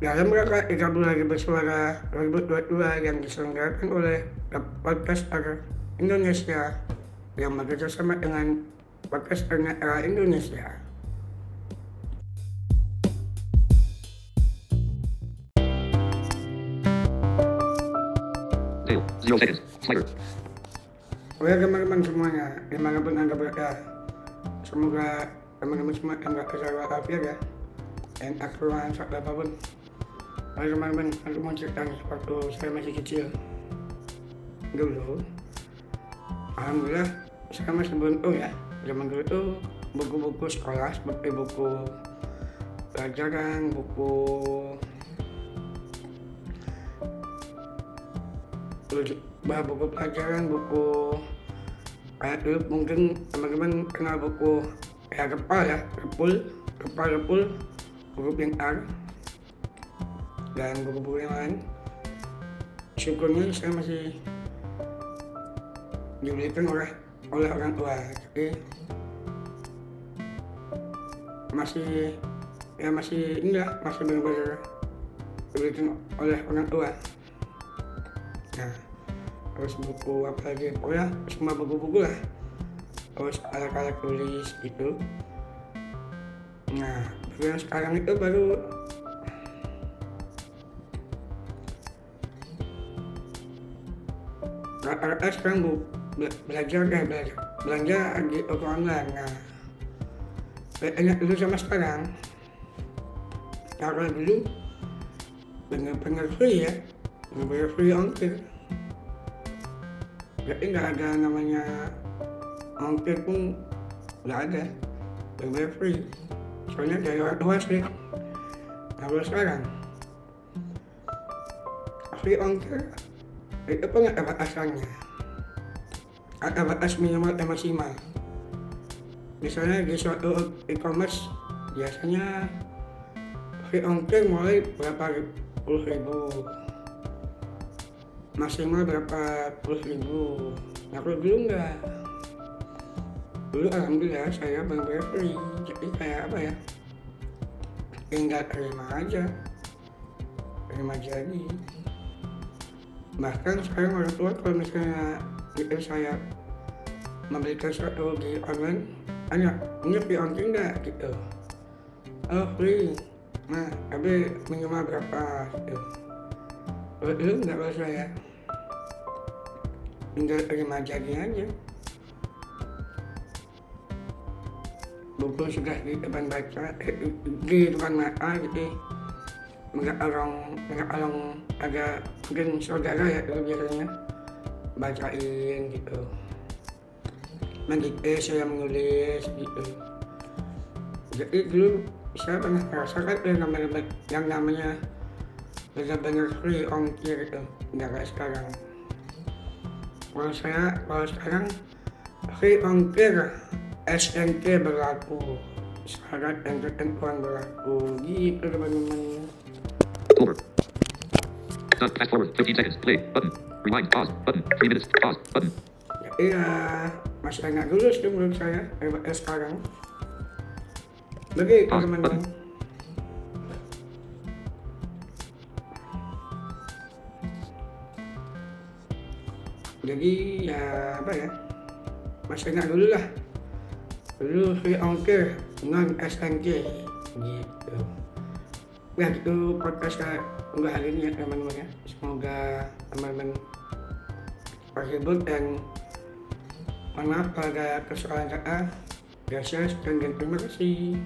Dalam rangka 30 Hari Bersuara 2022 yang diselenggarakan oleh Podcast Era Indonesia yang bekerjasama dengan Podcast Era Indonesia. Zero seconds. Slider. Oke teman-teman semuanya, di mana pun anda berada, semoga teman-teman semua enggak kesalahan walafiat ya, dan akhiran saat apa pun. Oke teman-teman, mau cerita waktu saya masih kecil, dulu, alhamdulillah saya masih beruntung ya, zaman dulu itu buku-buku sekolah seperti buku pelajaran, buku bah buku pelajaran buku kayak dulu mungkin teman-teman kenal buku ya kepal ya kepul kepal kepul buku pintar dan buku-buku yang lain. Syukurnya saya masih dibelikan oleh oleh orang tua. Jadi masih ya masih enggak masih benar-benar dibelikan oleh orang tua. Nah terus buku apa lagi? Pokoknya semua buku-buku lah. Terus alat-alat tulis gitu. Nah yang sekarang itu baru rata-rata sekarang bu bela- belajar eh belajar belanja di online nah. Bedanya dulu sama sekarang. Kalau dulu bener-bener free ya bener-bener free ongkir. Jadi nggak ada namanya ongkir pun nggak ada bener-bener free. Soalnya dari orang tua sih kalau sekarang free ongkir itu pun ada batasannya minimal dan maksimal misalnya di suatu e-commerce biasanya free ongkir mulai berapa puluh ribu. Maksimal berapa puluh ribu. Nah dulu enggak dulu alhamdulillah saya benar-benar free. Jadi kayak apa ya? Tinggal terima aja. Terima jadi bahkan sekarang orang tua kalau misalnya gitu saya membelikan sesuatu di online hanya ini ongkir enggak gitu. Oh free nah tapi minimal berapa? Gitu. Kalau dulu enggak kalau saya tinggal terima jadi aja. Buku sudah di depan baca eh, di depan mata gitu nggak orang nggak orang ada mungkin saudara ya itu biasanya. Bacain gitu. Mendikte saya menulis gitu. Jadi dulu saya pernah merasakan yang namanya yang namanya benar-benar free ongkir itu. Nggak kayak sekarang. Kalau saya kalau sekarang free ongkir SNK berlaku. Syarat dan ketentuan berlaku. Gitu teman-teman Over. Done. Fast forward. 15 seconds. Play. Button. Rewind. Pause. Button. 3 minutes. Pause. Button. jadi ya masih agak lulus tuh menurut saya daripada sekarang begitu Ah, teman-teman jadi ya apa ya masih ingat dulu lah dulu free ongkir non SNK gitu ya itu podcast untuk hari ini ya teman-teman ya. Semoga teman-teman terhibur dan mohon maaf kalau ada kesalahan kata. Biasa dan terima kasih